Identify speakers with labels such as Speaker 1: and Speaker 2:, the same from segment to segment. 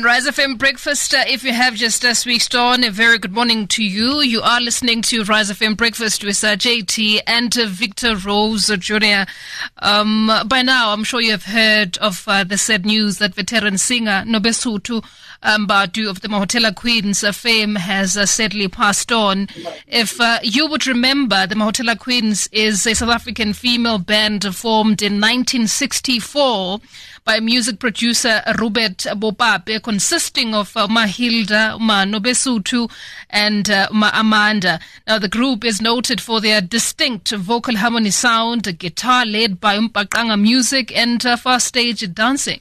Speaker 1: In Rise FM Breakfast, uh, if you have just uh, switched on, a very good morning to you. You are listening to Rise FM Breakfast with uh, JT and uh, Victor Rose Jr. Um, by now, I'm sure you have heard of uh, the sad news that veteran singer Nobesuthu Mbadu of the Mahotella Queens fame has uh, sadly passed on. If uh, you would remember, the Mahotella Queens is a South African female band formed in 1964 by music producer Rupert Bopape, consisting of uh, Mahilda, Ma Nobesuthu, and uh, Ma Amanda. Now, the group is noted for their distinct vocal harmony sound, guitar led by Umbaqanga music, and uh, fast stage dancing.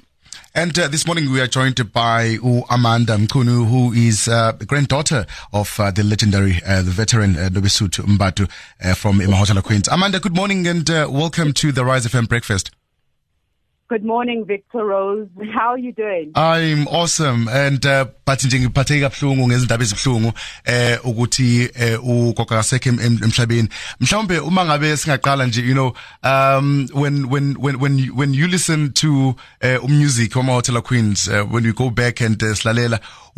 Speaker 2: And uh, this morning we are joined by U Amanda Mchunu, who is uh, granddaughter of uh, the legendary, uh, the veteran uh, Nobesuthu Mbadu uh, from Mahotella Queens. Amanda, good morning and uh, welcome to the Rise FM breakfast.
Speaker 3: Good morning, Victor Rose. How are you doing?
Speaker 2: I'm awesome and uh, but nje ngiphatheke kabuhlungu ngezindaba ezibhlungu eh ukuthi eh, ugogo kasekhe em- em- emhlabeni mhlawumbe uma ngabe singaqala nje you know um when when when when you, when you listen to uh, music wa Mahotella Queens uh, when you go back and uh,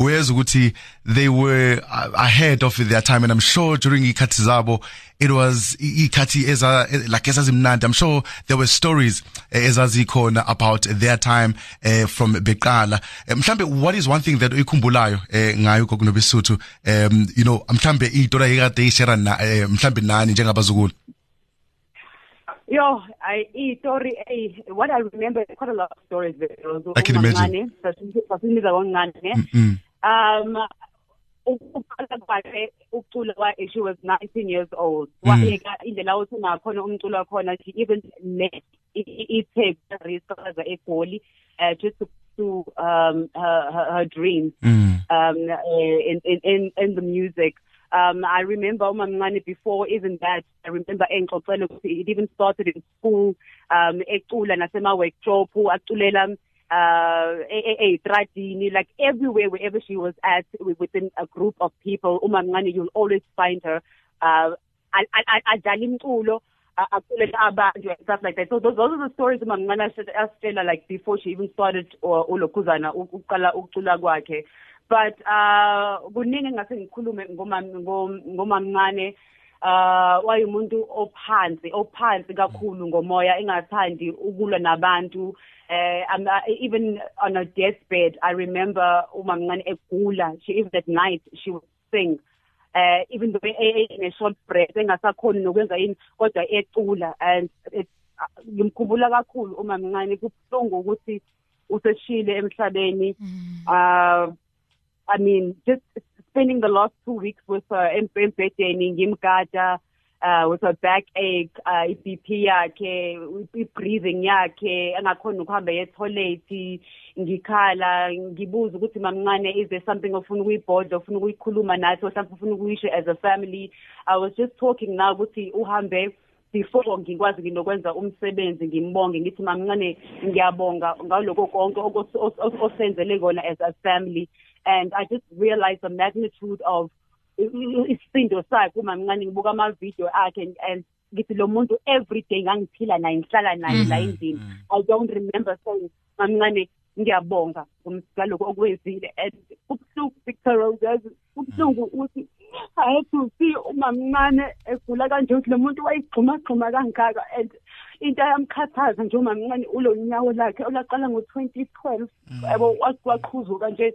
Speaker 2: uyeza ukuthi they were uh, ahead of their time and I'm sure during ikhathi zabo it was i- ikhathi eza like ezazimnandi I'm sure there were stories eh, ezazikhona about their time uh, from beqala Eh, mhlambe what is one thing that uyikhumbulayo eh, ngayo gogo Nobesuthu um you know mhlambe itora ekade ishare na eh, mhlambe nani njengabazukulu
Speaker 3: Yo, I story eh what I remember quite a lot of stories Victor Rose.
Speaker 2: I can imagine.
Speaker 3: Sasiniza kancane.
Speaker 2: mm.
Speaker 3: Um kwakhe ukucula kwakhe she was 19 years old.
Speaker 2: Mm.
Speaker 3: Wayeka indlela othi ngakhona umculo wakhona she even i-tape register egoli uh, just to pursue um her, her, her dreams.
Speaker 2: Mm.
Speaker 3: um in, in in the music um i remember uma mncane before even that i remember engixoxela ukuthi it even started in school um ecula nasema workshop aculela uh eitradini like everywhere wherever she was at within a group of people uma mncane you'll always find her uh adlala imculo a- aculela abantu and stuff like that. So those, those are the stories uma mncane asitshela asitshela, like before she even started uh, ulokhuzana u- uqala ukucula kwakhe. But uh kuningi engase ngikhulume ngoma ngom- ngomamncane uh wayemuntu ophansi ophansi kakhulu ngomoya engathandi ukulwa nabantu. Eh um, uh, even on a deathbed i remember umamncane egula she even at night she would sing. Uh even though e- e- in a short breath engasakhoni nokwenza yini kodwa ecula and uh, ngimkhumbula kakhulu uma mncane kubuhlungu ukuthi useshile emhlabeni. Uh I mean, just spending the last two weeks with her em- embhedeni ngimgada uh with her backache uh i-BP yakhe i-breathing yakhe engakhona ukuhamba ye toilet ngikhala ngibuza ukuthi mamncane is there something ofuna ukuyibhodla ofuna ukuyikhuluma nathi mhlawumbe ufuna ukuyisho as a family? I was just talking now ukuthi uhambe before ngikwazi nginokwenza umsebenzi ngimbonge ngithi mamncane ngiyabonga ngaloko konke okos- os- os- osenzele kona as a family. And i just realized the magnitude of i- i- isindo sakhe uma mncane ngibuka ama-video akhe and- and ngithi lo muntu every day ngangiphila naye ngihlala naye la endlini. I don't remember saying mamncane ngiyabonga ngom- ngalokho okwenzile. And kubuhlungu victor rose yazi kubuhlungu ukuthi i had to see umamncane egula kanje ukuthi lo muntu wayigxumagxuma kangaka. And into ayamkhathaza nje umamncane ulo nyawo lakhe olaqala ngo-twenty twelve yabo waqhuzuka nje.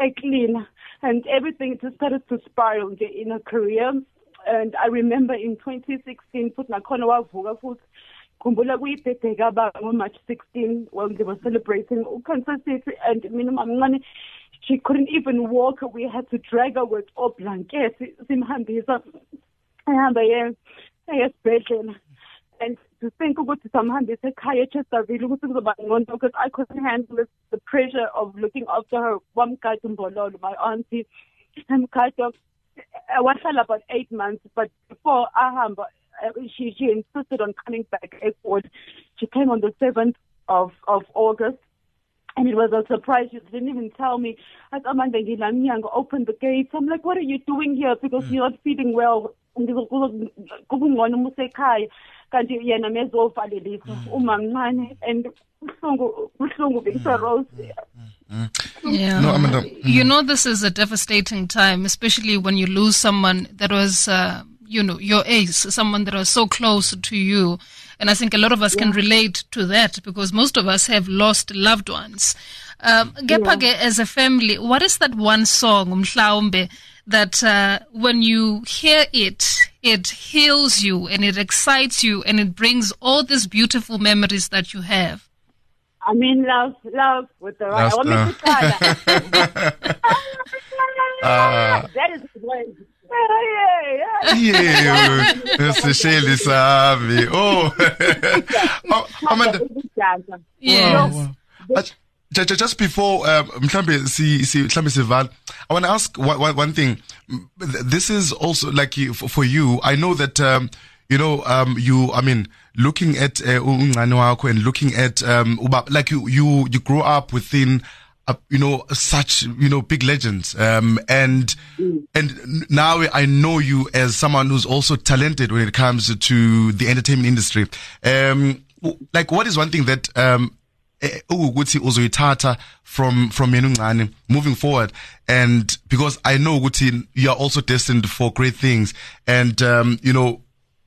Speaker 3: Eklina and everything just started to spiral in her career. And i remember in 2016 futhi ngo-march 16 when they were celebrating ucancer city and mina mamncane she couldn't even walk. We had to drag her with ye esibhedlela and to think ukuthi samhambisa ekhaya echesterville ukuthi kuzoba ngcono because i couldn't handle the pressure of looking after her wamgada umbololo my auntie amgada uh, wahlala about eight months but before ahamba uh, she she insisted on coming back Eckford. she came on the 7th of of august and it was a surprise. She didn't even tell me. I said, Amanda Ngilamnyanga, open the gates. I'm like, what are you doing here? Because you're not feeling well. Kubungcono uma usekhaya kanti yena mezovalelisa mm. uma mncane and buhlungu buhlungu Victor mm. Rose. Mm.
Speaker 1: Yeah.
Speaker 2: No, Amanda.
Speaker 1: You know, this is a devastating time, especially when you lose someone that was, uh, you know, your ace, someone that was so close to you. And I think a lot of us can relate to that because most of us have lost loved ones. Um, Gepha-ke, as a family, what is that one song, umhlawumbe, that uh, when you hear it, it heals you and it excites you and it brings all these beautiful memories that you have?
Speaker 3: I mean, love, love with the right. I want me
Speaker 2: Love,
Speaker 3: to try that. that is what. Yeah, yeah,
Speaker 2: Yeah, sisheli sami. Oh. oh Amanda.
Speaker 3: yeah.
Speaker 1: Yes.
Speaker 2: Wow, wow. Uh, ju- ju- Just before um, mhlambe si si mhlambe sival I want to ask one, one- one thing. Mm, this is also like you, for for you. I know that um, you know um, you I mean looking at uh, uncane wakho and looking at um, like you you you grow up within uh, you know such you know big legends. Um, and and now I know you as someone who's also talented when it comes to the entertainment industry. Um, like what is one thing that um, ukuthi uzoyithatha from from yena uncane moving forward and because I know ukuthi you are also destined for great things and um, you know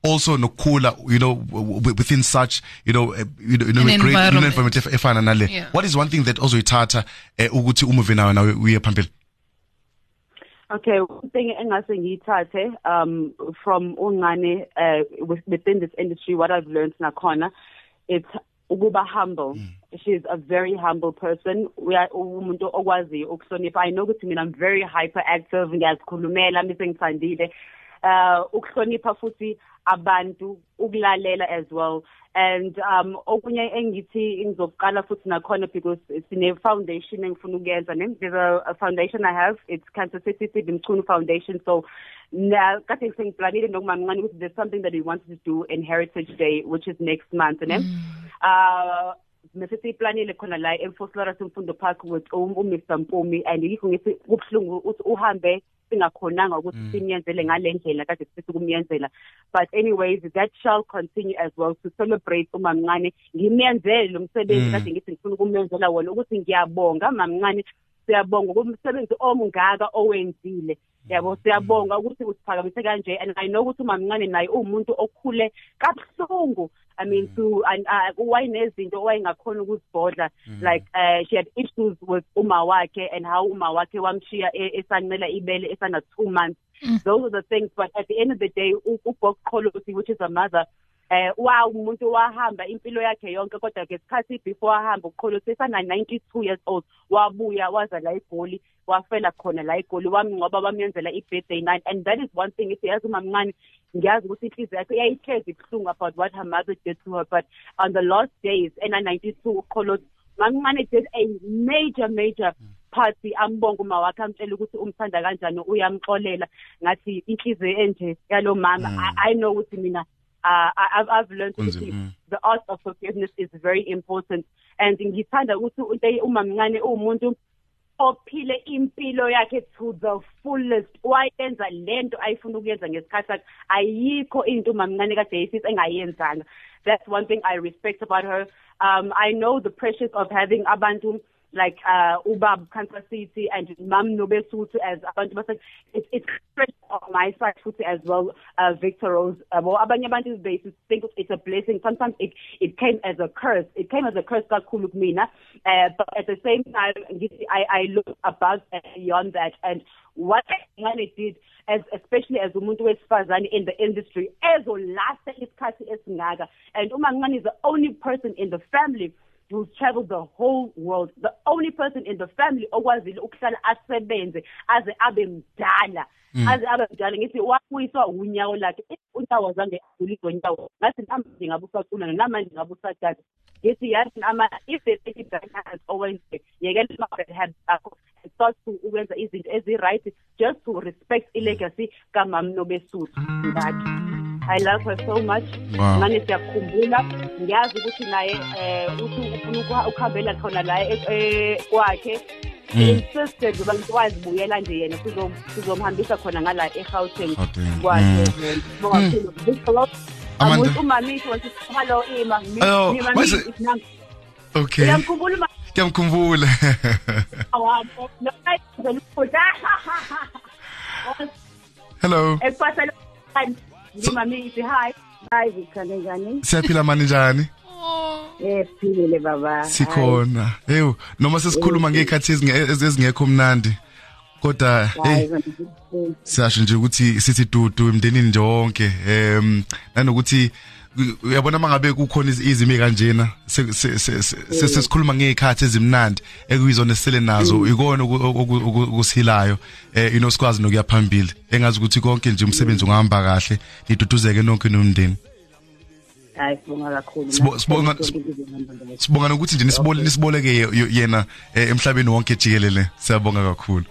Speaker 2: also nokhula you know w- w- within such you know eh, you know, you know great
Speaker 1: environment.
Speaker 2: environment efana nale
Speaker 1: Yeah.
Speaker 2: what is one thing that uzoyithatha eh, ukuthi umuve nawe nawe uye phambili
Speaker 3: Okay, one thing engase ngiyithathe um from ungane uh within this industry what I've learned nakhona it's ukuba humble. She's a very humble person. We are umuntu okwazi ukuhlonipha. I know ukuthi mina I'm very hyperactive ngiyazikhulumela mise ngithandile. Uh ukuhlonipha futhi abantu ukulalela as well and um okunye engithi ngizoqala futhi nakhona because sine foundation engifuna ukuyenza there's a, a foundation I have it's Cancer City Stephen Foundation so kade sengiplanile nokumamncane ukuthi there's something that we wanted to do in Heritage Day which is next month ne uh mase siyiplanile khona la eMfoslora Semfundo Park with um Mr Mpumi and yikho ngithi kubhlungu ukuthi uhambe singakhonanga ukuthi simyenzele ngale ndlela kade sifisa ukumyenzela. But anyways that shall continue as well to celebrate umamncane. Ngimyenzele lo msebenzi kade ngithi ngifuna ukumyenzela wona ukuthi ngiyabonga mamncane siyabonga kumsebenzi omngaka owenzile. Yabo siyabonga ukuthi usiphakamise kanje and i know ukuthi umamncane naye uwumuntu okhule kabuhlungu. I mean to and uh, wayenezinto wayengakhona ukuzibhodla like uh, she had issues with uma wakhe and how uma wakhe wamshiya e- esancela ibele esana 2 months those are the things but at the end of the day u- uBob Qholosi which is a mother eh wa umuntu wahamba impilo yakhe yonke kodwa ngesikhathi before ahamba uqholosi esana 92 years old wabuya waza la eGoli. Wafela khona la eGoli wamngcoba bamyenzela i-birthday night. And that is one thing ithi yazi mamncane ngiyazi ukuthi inhliziyo yakhe yayihlezi ibuhlungu about what her mother did to her. But on the last days ena 92 uqholosi mamncane did a major major party. Ambonga uma wakhe amtshela ukuthi umthanda kanjani uyamxolela. Ngathi inhliziyo enje yalo mama I, I know ukuthi mina uh, I, I've, I've learned
Speaker 2: Kunzima,
Speaker 3: ukuthi
Speaker 2: mm.
Speaker 3: the art of forgiveness is very important. And ngithanda ukuthi uNte umamncane umuntu ophile impilo yakhe to the fullest. Wayenza lento ayifuna ukuyenza ngesikhathi sakhe. Ayikho into umamncane kade yisisi engayenzanga. That's one thing i respect about her. Um i know the pressures of having abantu like uh ubab Kansas City and mam Nobesuthu as abantu base it's it's on my side futhi as well uh Victor Rose. Abo abanye abantu they think it's a blessing. Sometimes it it came as a curse. It came as a curse kakhulu kumina. Uh but at the same time I I look above and beyond that. And what ngane did as especially as umuntu wesifazane in the industry ezolasta isikhathi esingaka. And uma ngani is the only person in the family who's traveled the whole world. The only person in the family okwazile ukuhlala asebenze aze abe mdala aze abe mdala. Ngithi wabuyiswa unyawo lakhe. Unyawo zange aguliswe unyawo ngathi namanje ngabe usacula namanje ngabe usadada ngithi yathi ama if they take it back as always yekela ama bad habits akho start to ukwenza izinto ezi-right just to respect i-legacy kamam nobesuthu. Ngakhe I love her so much. Manje siyakhumbula. Ngiyazi ukuthi naye eh, uthi ufuna ukuha- ukuhambela khona la kwakhe. Hmm. insisted uba wazibuyela nje yena sizo- sizomhambisa khona ngala eGauteng
Speaker 2: Gauteng,
Speaker 3: kwakhe. Bonga kakhulu Victor
Speaker 2: Amanda.
Speaker 3: Amuntu umamithi wathi hello ima
Speaker 2: why is it- okay.
Speaker 3: Uyamkhumbula uma
Speaker 2: kuyamkhumbula
Speaker 3: awabo no
Speaker 2: hello
Speaker 3: ekuphatha ngimami ithi hi hi zikhane njani?
Speaker 2: Siyaphila mani njani?
Speaker 3: Eh philile baba
Speaker 2: sikhona. Hey noma sesikhuluma ngekhathi ezinge- ezingekho mnandi kodwa hey siyasho nje ukuthi sithi dudu emndenini nje wonke em nanokuthi uyabona mangabe kukhona iz- izimo kanjena se- sesikhuluma ngekhathi ezimnandi ekuyizona esele nazo ikona oku- oku- okusihilayo eh inosikwazi nokuya phambili. Engazi ukuthi konke nje umsebenzi ungahamba kahle niduduzeke nonke nomndeni.
Speaker 3: Hayi sibonga kakhulu
Speaker 2: Sibo- sibonga- sibonga nokuthi nje nisibole nisiboleke ye- ye- yena eh, emhlabeni wonke jikelele. Siyabonga kakhulu.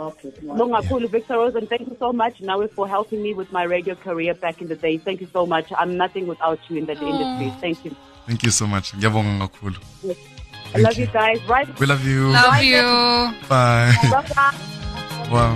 Speaker 3: Okay. Bonga kakhulu Victor Rose and thank you so much Nawe for helping me with my radio career back in the day. Thank you so much. I'm nothing without you in the industry. Ah. Thank you.
Speaker 2: thank you so much ngiyabonga kakhulu
Speaker 3: I love you guys. Right.
Speaker 2: we love you
Speaker 1: Love you.
Speaker 2: bye
Speaker 3: Bye-bye.
Speaker 2: wow